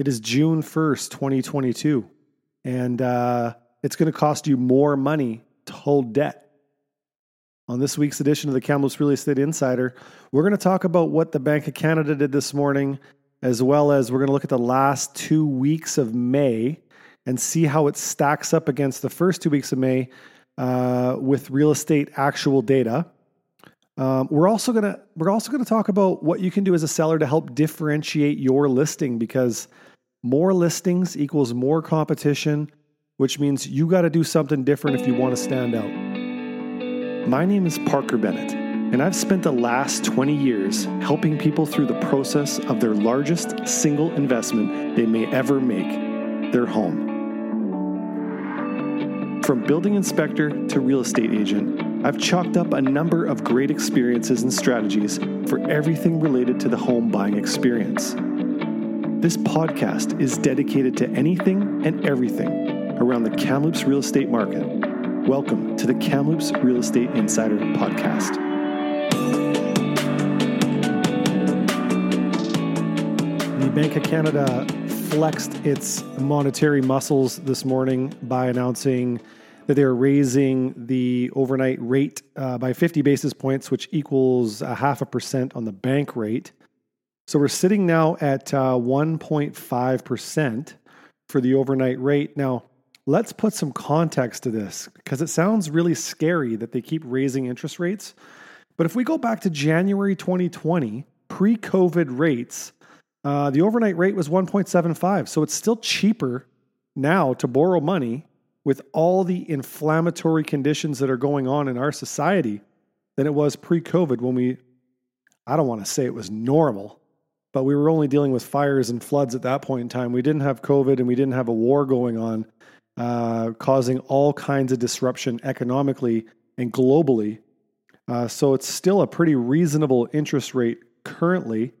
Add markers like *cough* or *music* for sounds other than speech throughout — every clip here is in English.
It is June 1st, 2022. And uh, it's going to cost you more money to hold debt. On this week's edition of the Kamloops Real Estate Insider, we're going to talk about what the Bank of Canada did this morning, as well as we're going to look at the last two weeks of May and see how it stacks up against the first two weeks of May uh, with real estate actual data. Um, we're also gonna we're also gonna talk about what you can do as a seller to help differentiate your listing because more listings equals more competition, which means you got to do something different if you want to stand out. My name is Parker Bennett, and I've spent the last 20 years helping people through the process of their largest single investment they may ever make their home. From building inspector to real estate agent, I've chalked up a number of great experiences and strategies for everything related to the home buying experience. This podcast is dedicated to anything and everything around the Kamloops real estate market. Welcome to the Kamloops Real Estate Insider Podcast. The Bank of Canada flexed its monetary muscles this morning by announcing that they're raising the overnight rate uh, by 50 basis points, which equals a half a percent on the bank rate. So we're sitting now at uh, 1.5% for the overnight rate. Now, let's put some context to this because it sounds really scary that they keep raising interest rates. But if we go back to January 2020, pre COVID rates, uh, the overnight rate was 1.75. So it's still cheaper now to borrow money with all the inflammatory conditions that are going on in our society than it was pre COVID when we, I don't want to say it was normal, but we were only dealing with fires and floods at that point in time. We didn't have COVID and we didn't have a war going on, uh, causing all kinds of disruption economically and globally. Uh, so it's still a pretty reasonable interest rate currently.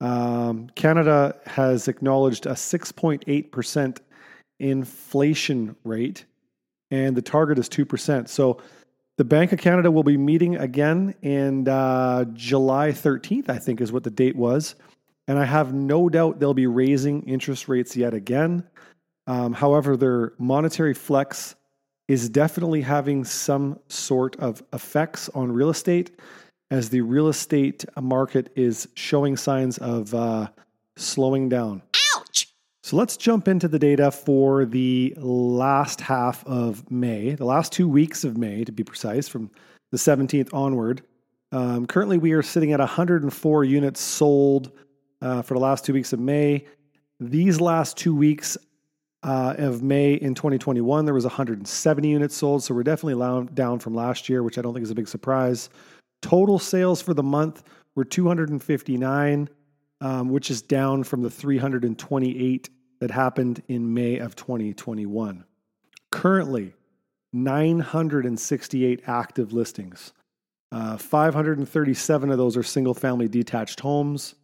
Um, Canada has acknowledged a 6.8% inflation rate, and the target is 2%. So the Bank of Canada will be meeting again in uh, July 13th, I think is what the date was. And I have no doubt they'll be raising interest rates yet again. Um, however, their monetary flex is definitely having some sort of effects on real estate as the real estate market is showing signs of uh, slowing down. Ouch! So let's jump into the data for the last half of May, the last two weeks of May, to be precise, from the 17th onward. Um, currently, we are sitting at 104 units sold uh, for the last two weeks of May. These last two weeks uh, of May in 2021, there was 170 units sold, so we're definitely down from last year, which I don't think is a big surprise. Total sales for the month were 259, um, which is down from the 328 that happened in May of 2021. Currently, 968 active listings. Uh, 537 of those are single family detached homes.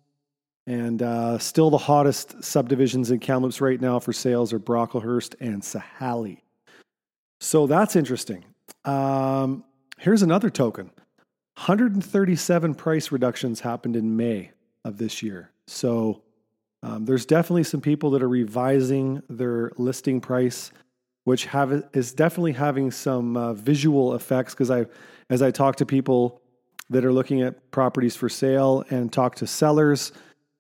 And uh, still the hottest subdivisions in Kamloops right now for sales are Brocklehurst and Sahali. So that's interesting. Um, here's another token 137 price reductions happened in May of this year. So um, there's definitely some people that are revising their listing price, which have is definitely having some uh, visual effects because I, as I talk to people that are looking at properties for sale and talk to sellers,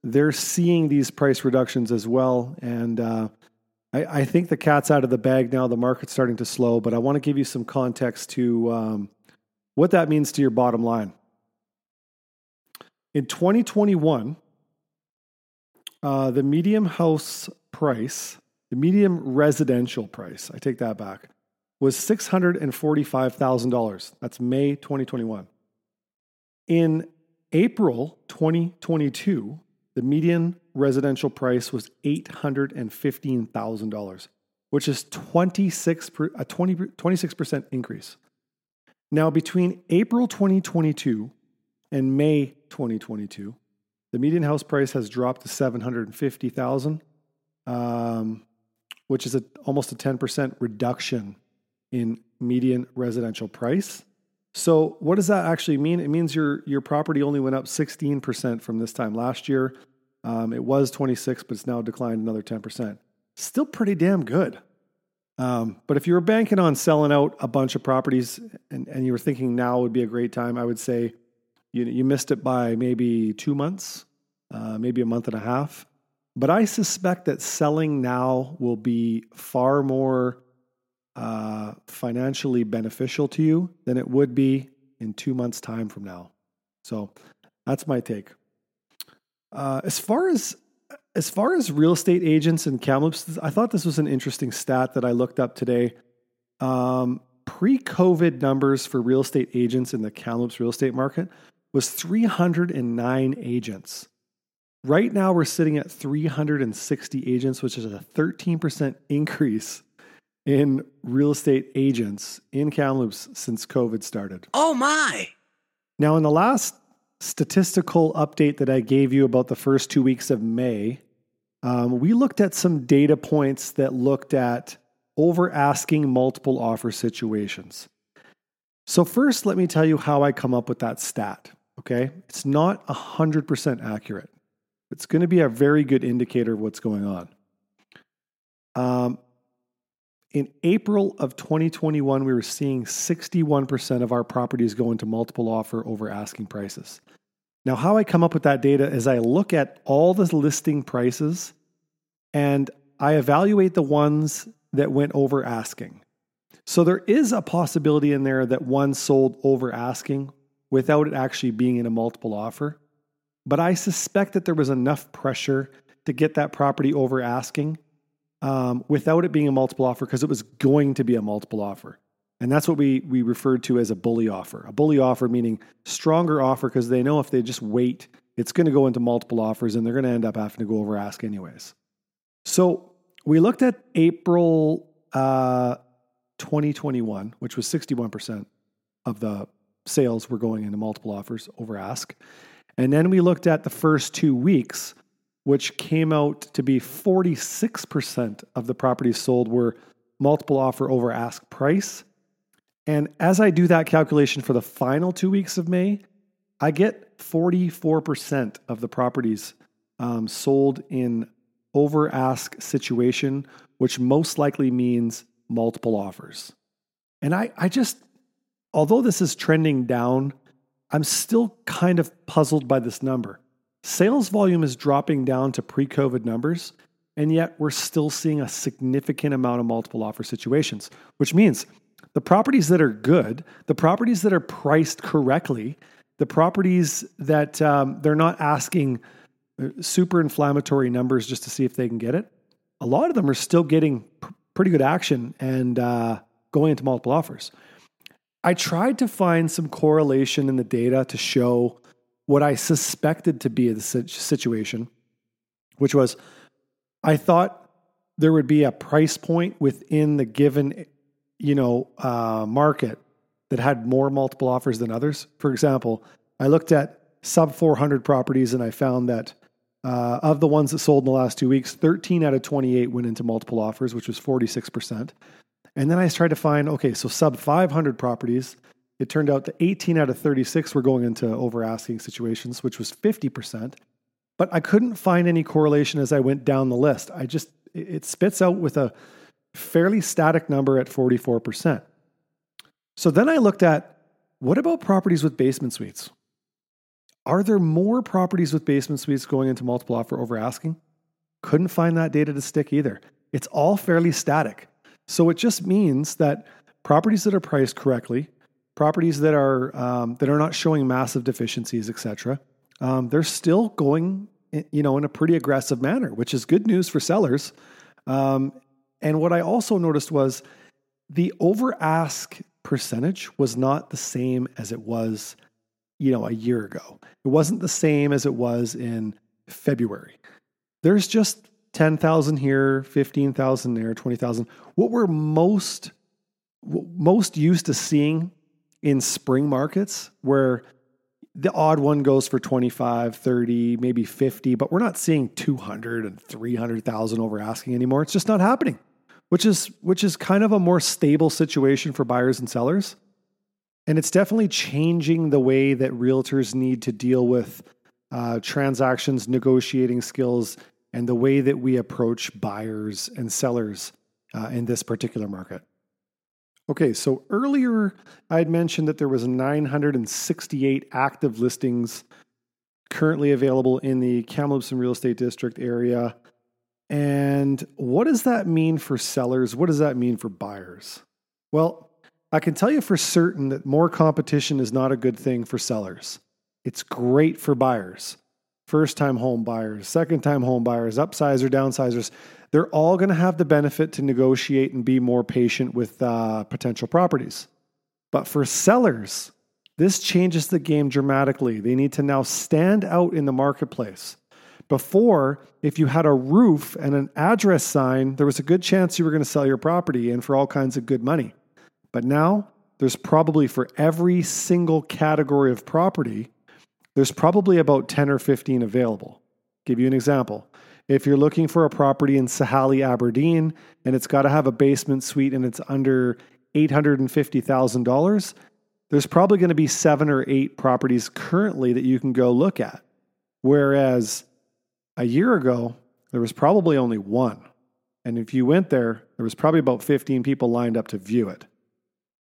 they're seeing these price reductions as well. And uh, I, I, think the cat's out of the bag now. The market's starting to slow, but I want to give you some context to um, what that means to your bottom line. In 2021, uh, the medium house price, the medium residential price, I take that back, was $645,000. That's May 2021. In April 2022, the median residential price was $815,000, which is 26 per, a 20, 26% increase. Now, between April 2022 and May 2022, the median house price has dropped to 750,000, um, which is a, almost a 10% reduction in median residential price. So what does that actually mean? It means your your property only went up 16% from this time last year. Um, it was 26, but it's now declined another 10%. Still pretty damn good. Um, but if you were banking on selling out a bunch of properties and, and you were thinking now would be a great time, I would say you, you missed it by maybe two months, uh, maybe a month and a half. But I suspect that selling now will be far more uh, financially beneficial to you than it would be in two months' time from now. So that's my take. Uh, as far as as far as real estate agents and Kamloops, I thought this was an interesting stat that I looked up today. Um, pre-COVID numbers for real estate agents in the Kamloops real estate market was 309 agents. Right now, we're sitting at 360 agents, which is a 13% increase in real estate agents in Kamloops since COVID started. Oh my! Now, in the last statistical update that I gave you about the first two weeks of May, um, we looked at some data points that looked at over asking multiple offer situations. So, first, let me tell you how I come up with that stat. Okay. It's not 100% accurate, it's going to be a very good indicator of what's going on. Um, in April of 2021, we were seeing 61% of our properties go into multiple offer over asking prices. Now, how I come up with that data is I look at all the listing prices and I evaluate the ones that went over asking. So there is a possibility in there that one sold over asking without it actually being in a multiple offer. But I suspect that there was enough pressure to get that property over asking um, without it being a multiple offer because it was going to be a multiple offer. And that's what we, we referred to as a bully offer. A bully offer meaning stronger offer because they know if they just wait, it's going to go into multiple offers and they're going to end up having to go over ask anyways. So we looked at April uh, 2021, which was 61% of the sales were going into multiple offers over ask. And then we looked at the first two weeks which came out to be 46% of the properties sold were multiple offer over ask price. And as I do that calculation for the final two weeks of May, I get 44% of the properties um, sold in over ask situation, which most likely means multiple offers. And I, I just, although this is trending down, I'm still kind of puzzled by this number. Sales volume is dropping down to pre COVID numbers, and yet we're still seeing a significant amount of multiple offer situations, which means the properties that are good, the properties that are priced correctly, the properties that um, they're not asking uh, super inflammatory numbers just to see if they can get it, a lot of them are still getting pr- pretty good action and uh, going into multiple offers. I tried to find some correlation in the data to show what I suspected to be the situation, which was I thought there would be a price point within the given, you know, uh, market that had more multiple offers than others. For example, I looked at sub 400 properties and I found that uh, of the ones that sold in the last two weeks, 13 out of 28 went into multiple offers, which was 46%. And then I tried to find, okay, so sub 500 properties, it turned out that 18 out of 36 were going into over asking situations, which was 50%. But I couldn't find any correlation as I went down the list. I just, it spits out with a fairly static number at 44%. So then I looked at what about properties with basement suites? Are there more properties with basement suites going into multiple offer over asking? Couldn't find that data to stick either. It's all fairly static. So it just means that properties that are priced correctly, properties that are um, that are not showing massive deficiencies, etc. Um, they're still going, you know, in a pretty aggressive manner, which is good news for sellers. Um, and what I also noticed was the over ask percentage was not the same as it was, you know, a year ago. It wasn't the same as it was in February. There's just 10,000 here, 15,000 there, 20,000. What we're most most used to seeing in spring markets where the odd one goes for 25, 30, maybe 50, but we're not seeing 200 and 300,000 over asking anymore. It's just not happening, which is which is kind of a more stable situation for buyers and sellers. And it's definitely changing the way that realtors need to deal with uh, transactions, negotiating skills, and the way that we approach buyers and sellers uh, in this particular market. Okay, so earlier I had mentioned that there was 968 active listings currently available in the Kamloops and Real Estate District area. And what does that mean for sellers? What does that mean for buyers? Well, I can tell you for certain that more competition is not a good thing for sellers. It's great for buyers. First time home buyers, second time home buyers, upsizers, downsizers, they're all going to have the benefit to negotiate and be more patient with uh, potential properties. But for sellers, this changes the game dramatically. They need to now stand out in the marketplace. Before, if you had a roof and an address sign, there was a good chance you were going to sell your property and for all kinds of good money. But now, there's probably for every single category of property, there's probably about 10 or 15 available. Give you an example. If you're looking for a property in Sahali, Aberdeen, and it's got to have a basement suite and it's under $850,000, there's probably going to be seven or eight properties currently that you can go look at. Whereas a year ago, there was probably only one. And if you went there, there was probably about 15 people lined up to view it.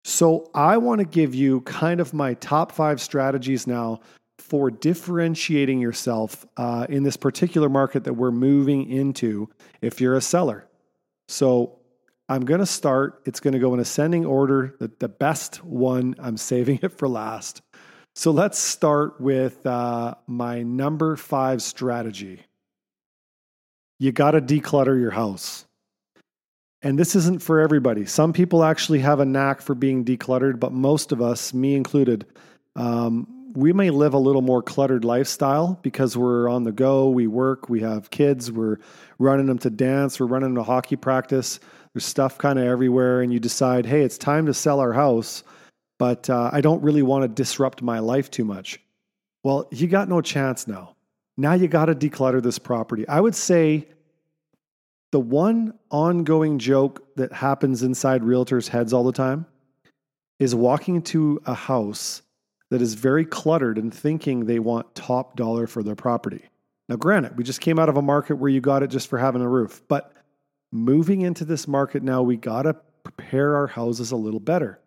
So I want to give you kind of my top five strategies now for differentiating yourself uh, in this particular market that we're moving into if you're a seller. So I'm going to start, it's going to go in ascending order. The, the best one, I'm saving *laughs* it for last. So let's start with uh, my number five strategy. You got to declutter your house. And this isn't for everybody. Some people actually have a knack for being decluttered, but most of us, me included, um, we may live a little more cluttered lifestyle because we're on the go, we work, we have kids, we're running them to dance, we're running to hockey practice. There's stuff kind of everywhere, and you decide, hey, it's time to sell our house, but uh, I don't really want to disrupt my life too much. Well, you got no chance now. Now you got to declutter this property. I would say the one ongoing joke that happens inside realtors' heads all the time is walking into a house that is very cluttered and thinking they want top dollar for their property. Now, granted, we just came out of a market where you got it just for having a roof, but moving into this market now, we got to prepare our houses a little better.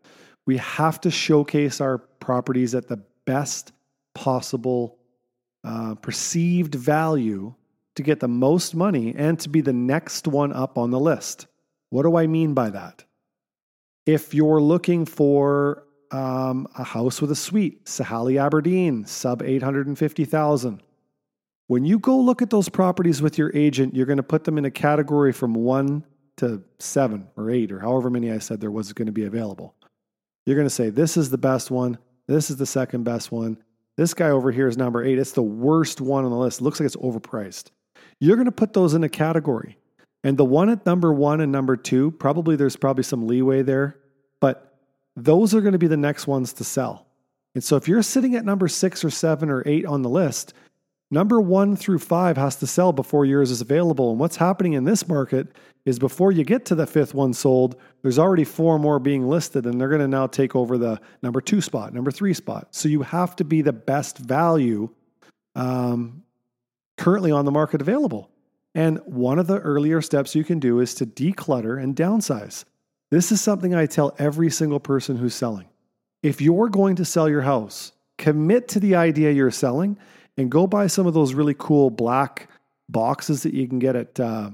We have to showcase our properties at the best possible uh, perceived value to get the most money and to be the next one up on the list. What do I mean by that? If you're looking for um, a house with a suite, Sahali, Aberdeen, sub 850,000. When you go look at those properties with your agent, you're going to put them in a category from one to seven or eight or however many I said there was going to be available. You're going to say, This is the best one. This is the second best one. This guy over here is number eight. It's the worst one on the list. Looks like it's overpriced. You're going to put those in a category. And the one at number one and number two, probably there's probably some leeway there, but those are going to be the next ones to sell. And so if you're sitting at number six or seven or eight on the list, number one through five has to sell before yours is available. And what's happening in this market is before you get to the fifth one sold, there's already four more being listed, and they're going to now take over the number two spot, number three spot. So you have to be the best value um, currently on the market available. And one of the earlier steps you can do is to declutter and downsize. This is something I tell every single person who's selling. If you're going to sell your house, commit to the idea you're selling and go buy some of those really cool black boxes that you can get at, uh,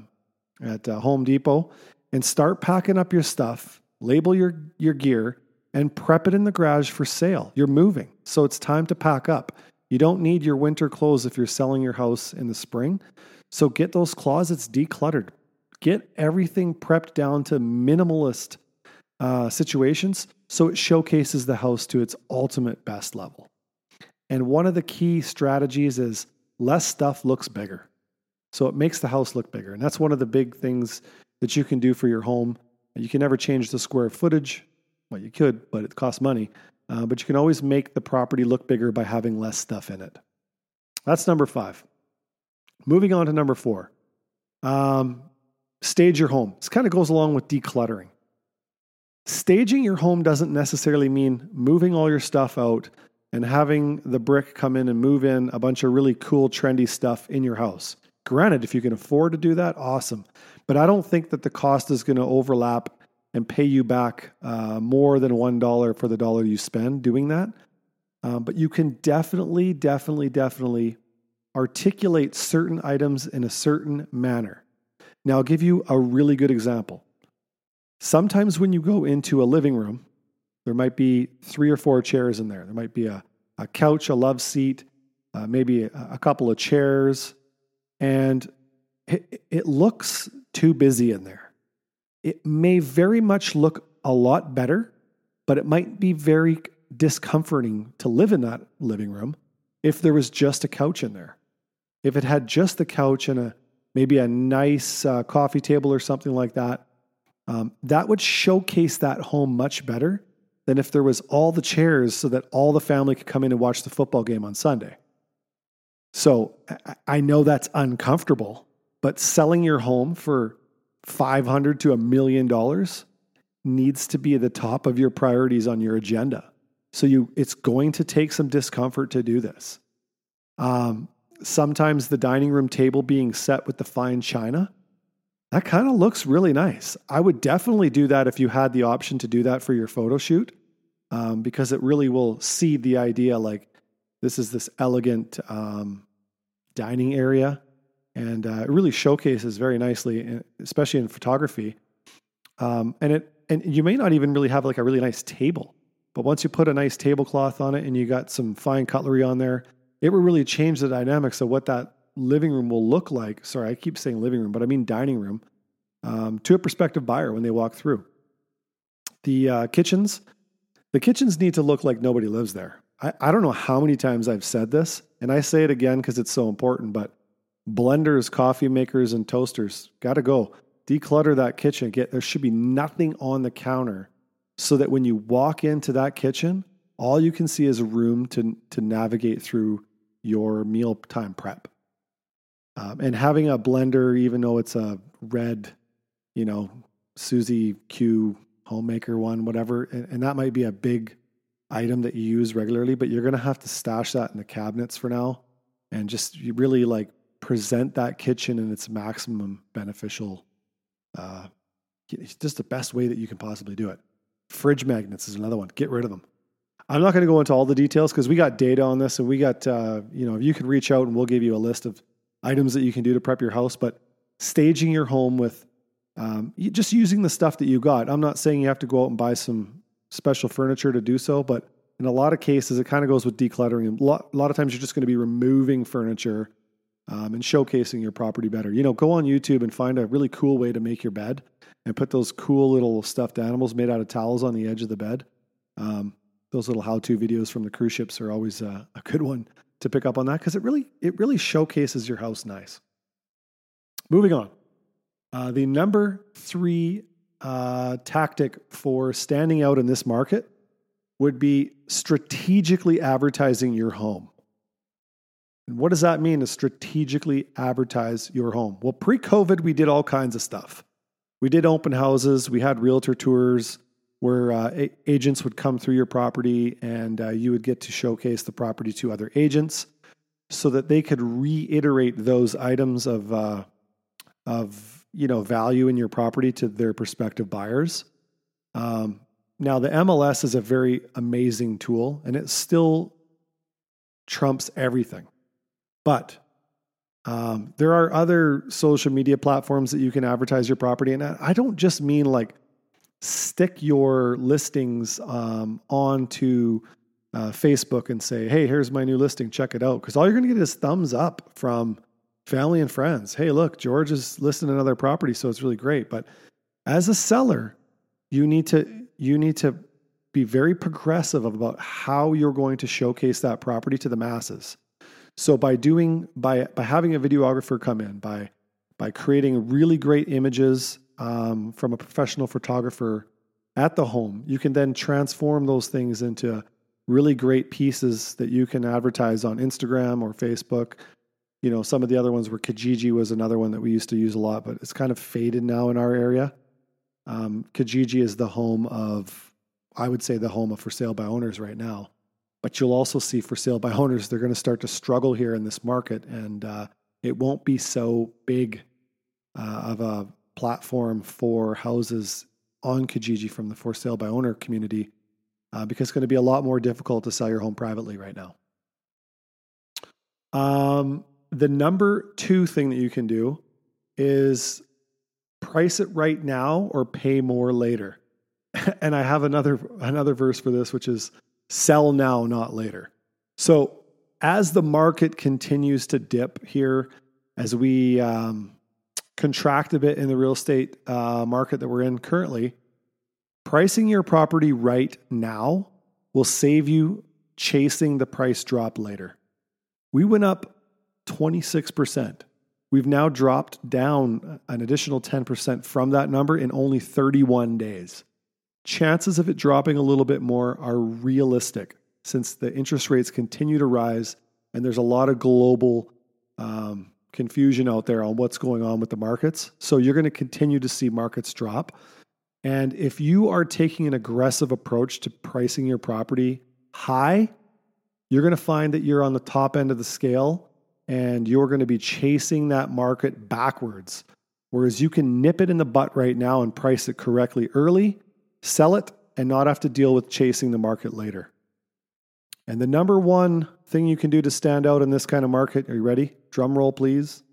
at uh, Home Depot and start packing up your stuff, label your, your gear, and prep it in the garage for sale. You're moving, so it's time to pack up. You don't need your winter clothes if you're selling your house in the spring. So get those closets decluttered. Get everything prepped down to minimalist uh, situations so it showcases the house to its ultimate best level. And one of the key strategies is less stuff looks bigger. So it makes the house look bigger. And that's one of the big things that you can do for your home. You can never change the square footage. Well, you could, but it costs money. Uh, but you can always make the property look bigger by having less stuff in it. That's number five. Moving on to number four. Um, stage your home. This kind of goes along with decluttering. Staging your home doesn't necessarily mean moving all your stuff out, and having the brick come in and move in a bunch of really cool, trendy stuff in your house. Granted, if you can afford to do that, awesome. But I don't think that the cost is going to overlap and pay you back uh, more than $1 for the dollar you spend doing that. Um, but you can definitely, definitely, definitely articulate certain items in a certain manner. Now, I'll give you a really good example. Sometimes when you go into a living room, there might be three or four chairs in there. There might be a, a couch, a love seat, uh, maybe a, a, couple of chairs, and it, it looks too busy in there. It may very much look a lot better, but it might be very discomforting to live in that living room if there was just a couch in there. If it had just the couch and a maybe a nice uh, coffee table or something like that, um, that would showcase that home much better than if there was all the chairs so that all the family could come in and watch the football game on Sunday. So I know that's uncomfortable, but selling your home for 500 to a million dollars needs to be at the top of your priorities on your agenda. So you, it's going to take some discomfort to do this. Um, sometimes the dining room table being set with the fine china, that kind of looks really nice. I would definitely do that if you had the option to do that for your photo shoot, um, because it really will seed the idea like this is this elegant um, dining area, and uh, it really showcases very nicely, especially in photography. Um, and it and you may not even really have like a really nice table, but once you put a nice tablecloth on it and you got some fine cutlery on there, it will really change the dynamics of what that living room will look like. Sorry, I keep saying living room, but I mean dining room um, to a prospective buyer when they walk through. The uh, kitchens, the kitchens need to look like nobody lives there. I, I don't know how many times I've said this, and I say it again because it's so important, but blenders, coffee makers, and toasters got to go. Declutter that kitchen. Get there should be nothing on the counter so that when you walk into that kitchen, all you can see is a room to, to navigate through your mealtime prep. Um, and having a blender, even though it's a red, you know, Suzy Q homemaker one, whatever, and, and that might be a big item that you use regularly, but you're going to have to stash that in the cabinets for now and just really like present that kitchen in its maximum beneficial, uh, just the best way that you can possibly do it. Fridge magnets is another one. Get rid of them. I'm not going to go into all the details because we got data on this and we got, uh, you know, if you can reach out and we'll give you a list of items that you can do to prep your house, but staging your home with um, just using the stuff that you got. I'm not saying you have to go out and buy some special furniture to do so, but in a lot of cases, it kind of goes with decluttering. A lot, a lot of times, you're just going to be removing furniture um, and showcasing your property better. You know, go on YouTube and find a really cool way to make your bed and put those cool little stuffed animals made out of towels on the edge of the bed. Um, those little how-to videos from the cruise ships are always a, a good one to pick up on that because it really it really showcases your house nice. Moving on, uh, the number three uh, tactic for standing out in this market would be strategically advertising your home. And what does that mean to strategically advertise your home? Well, pre COVID, we did all kinds of stuff. We did open houses, we had realtor tours, where uh, a- agents would come through your property and uh, you would get to showcase the property to other agents so that they could reiterate those items of uh, of you know value in your property to their prospective buyers. Um, now the MLS is a very amazing tool and it still trumps everything, but um, there are other social media platforms that you can advertise your property, and I don't just mean like stick your listings um, onto uh, Facebook and say, hey, here's my new listing, check it out. Because all you're going to get is thumbs up from family and friends. Hey, look, George is listing another property, so it's really great. But as a seller, you need to you need to be very progressive about how you're going to showcase that property to the masses. So by doing by by having a videographer come in, by by creating really great images um, from a professional photographer at the home, you can then transform those things into really great pieces that you can advertise on Instagram or Facebook. You know, some of the other ones were Kijiji was another one that we used to use a lot, but it's kind of faded now in our area. Um, Kijiji is the home of, I would say, the home of for sale by owners right now. but you'll also see for sale by *laughs* owners, they're going to start to struggle here in this market, and uh, it won't be so big uh, of a platform for houses on Kijiji from the for sale by owner community uh, because it's going to be a lot more difficult to sell your home privately right now. Um, the number two thing that you can do is price it right now or pay more later. *laughs* and I have another another verse for this, which is sell now, not later. So as the market continues to dip here, as we um, contract a bit in the real estate uh, market that we're in currently, pricing your property right now will save you chasing the price drop later. We went up 26%. We've now dropped down an additional 10% from that number in only 31 days. Chances of it dropping a little bit more are realistic since the interest rates continue to rise and there's a lot of global um, confusion out there on what's going on with the markets. So you're going to continue to see markets drop. And if you are taking an aggressive approach to pricing your property high, you're going to find that you're on the top end of the scale and you're going to be chasing that market backwards. Whereas you can nip it in the butt right now and price it correctly early, sell it, and not have to deal with chasing the market later. And the number one thing you can do to stand out in this kind of market, are you ready? Drum roll, please.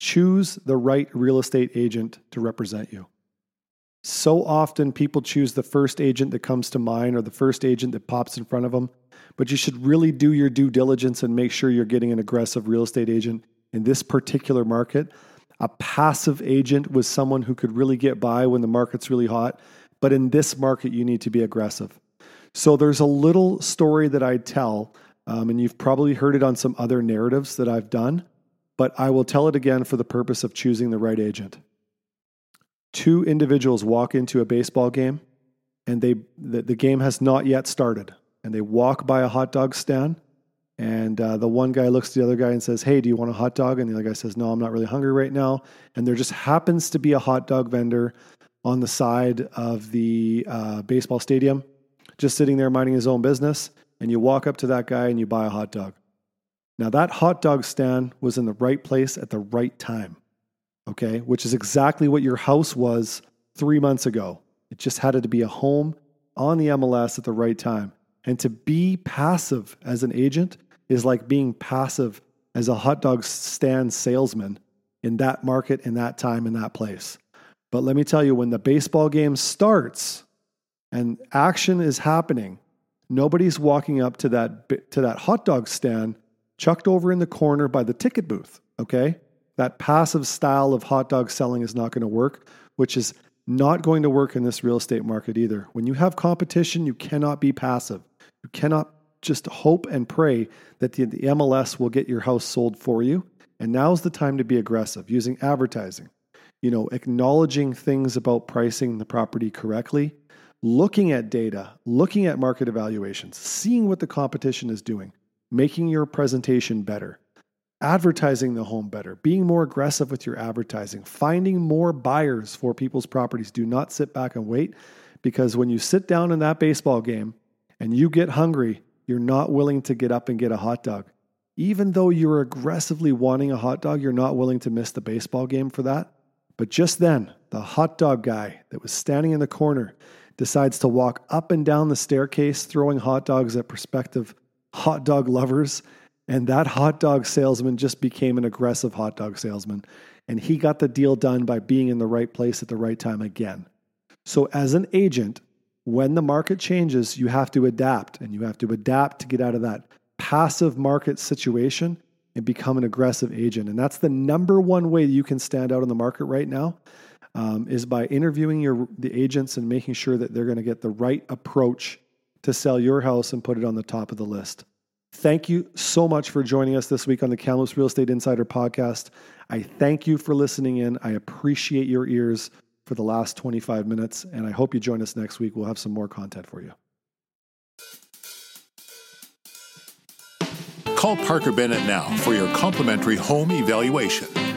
Choose the right real estate agent to represent you. So often people choose the first agent that comes to mind or the first agent that pops in front of them but you should really do your due diligence and make sure you're getting an aggressive real estate agent in this particular market. A passive agent was someone who could really get by when the market's really hot, but in this market, you need to be aggressive. So there's a little story that I tell, um, and you've probably heard it on some other narratives that I've done, but I will tell it again for the purpose of choosing the right agent. Two individuals walk into a baseball game, and they the, the game has not yet started and they walk by a hot dog stand. And uh, the one guy looks at the other guy and says, Hey, do you want a hot dog? And the other guy says, No, I'm not really hungry right now. And there just happens to be a hot dog vendor on the side of the uh, baseball stadium, just sitting there minding his own business. And you walk up to that guy and you buy a hot dog. Now, that hot dog stand was in the right place at the right time, okay? Which is exactly what your house was three months ago. It just had to be a home on the MLS at the right time. And to be passive as an agent is like being passive as a hot dog stand salesman in that market, in that time, in that place. But let me tell you, when the baseball game starts and action is happening, nobody's walking up to that, to that hot dog stand chucked over in the corner by the ticket booth, okay? That passive style of hot dog selling is not going to work, which is not going to work in this real estate market either. When you have competition, you cannot be passive. You cannot just hope and pray that the, the MLS will get your house sold for you. And now's the time to be aggressive using advertising, you know, acknowledging things about pricing the property correctly, looking at data, looking at market evaluations, seeing what the competition is doing, making your presentation better, advertising the home better, being more aggressive with your advertising, finding more buyers for people's properties. Do not sit back and wait because when you sit down in that baseball game and you get hungry, you're not willing to get up and get a hot dog. Even though you're aggressively wanting a hot dog, you're not willing to miss the baseball game for that. But just then, the hot dog guy that was standing in the corner decides to walk up and down the staircase, throwing hot dogs at prospective hot dog lovers. And that hot dog salesman just became an aggressive hot dog salesman. And he got the deal done by being in the right place at the right time again. So, as an agent, when the market changes, you have to adapt and you have to adapt to get out of that passive market situation and become an aggressive agent. And that's the number one way you can stand out in the market right now um, is by interviewing your the agents and making sure that they're going to get the right approach to sell your house and put it on the top of the list. Thank you so much for joining us this week on the Kamloops Real Estate Insider podcast. I thank you for listening in. I appreciate your ears for the last 25 minutes. And I hope you join us next week. We'll have some more content for you. Call Parker Bennett now for your complimentary home evaluation.